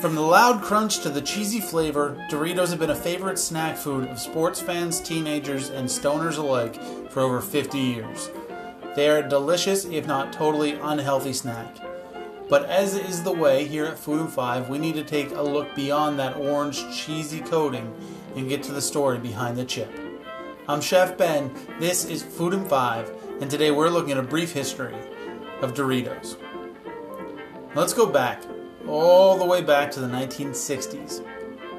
From the loud crunch to the cheesy flavor, Doritos have been a favorite snack food of sports fans, teenagers, and stoners alike for over 50 years. They are a delicious, if not totally unhealthy snack. But as is the way here at Food and Five, we need to take a look beyond that orange, cheesy coating and get to the story behind the chip. I'm Chef Ben, this is Food and Five, and today we're looking at a brief history of Doritos. Let's go back all the way back to the 1960s.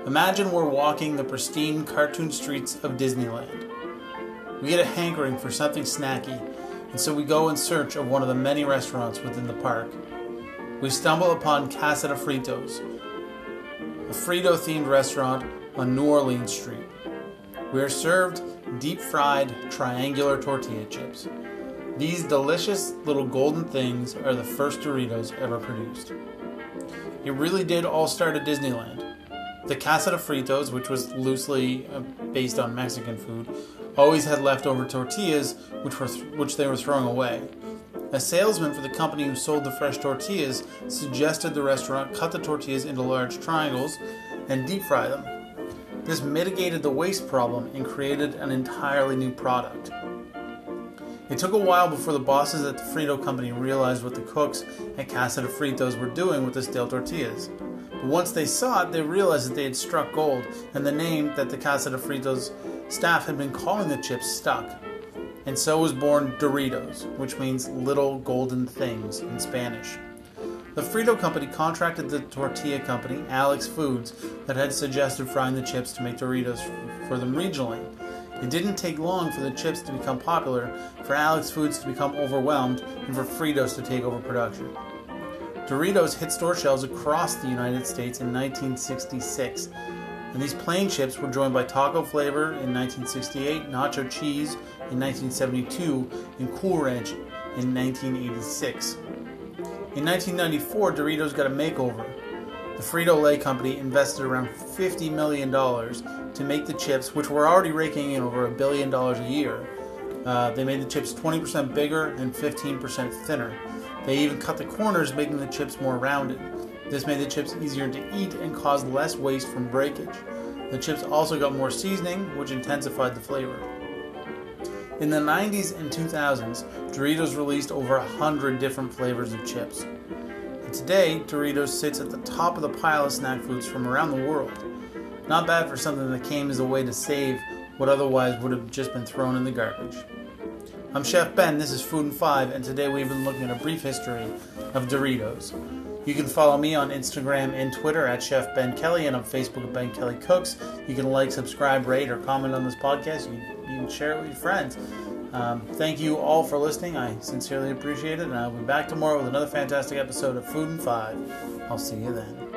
Imagine we're walking the pristine cartoon streets of Disneyland. We get a hankering for something snacky, and so we go in search of one of the many restaurants within the park. We stumble upon Casa de Fritos, a Frito themed restaurant on New Orleans Street. We are served deep fried triangular tortilla chips. These delicious little golden things are the first Doritos ever produced. It really did all start at Disneyland. The Casa de Fritos, which was loosely uh, based on Mexican food, always had leftover tortillas, which were th- which they were throwing away. A salesman for the company who sold the fresh tortillas suggested the restaurant cut the tortillas into large triangles and deep fry them. This mitigated the waste problem and created an entirely new product. It took a while before the bosses at the Frito company realized what the cooks at Casa de Fritos were doing with the stale tortillas. But once they saw it, they realized that they had struck gold, and the name that the Casa de Fritos staff had been calling the chips stuck. And so was born Doritos, which means little golden things in Spanish. The Frito company contracted the tortilla company, Alex Foods, that had suggested frying the chips to make Doritos for them regionally. It didn't take long for the chips to become popular, for Alex Foods to become overwhelmed, and for Fritos to take over production. Doritos hit store shelves across the United States in 1966, and these plain chips were joined by taco flavor in 1968, nacho cheese in 1972, and Cool Ranch in 1986. In 1994, Doritos got a makeover. The Frito Lay Company invested around $50 million to make the chips, which were already raking in over a billion dollars a year. Uh, they made the chips 20% bigger and 15% thinner. They even cut the corners, making the chips more rounded. This made the chips easier to eat and caused less waste from breakage. The chips also got more seasoning, which intensified the flavor. In the 90s and 2000s, Doritos released over 100 different flavors of chips. Today, Doritos sits at the top of the pile of snack foods from around the world. Not bad for something that came as a way to save what otherwise would have just been thrown in the garbage. I'm Chef Ben, this is Food and Five, and today we've been looking at a brief history of Doritos. You can follow me on Instagram and Twitter at Chef Ben Kelly and on Facebook at Ben Kelly Cooks. You can like, subscribe, rate, or comment on this podcast. You, you can share it with your friends. Um, thank you all for listening. I sincerely appreciate it, and I'll be back tomorrow with another fantastic episode of Food and Five. I'll see you then.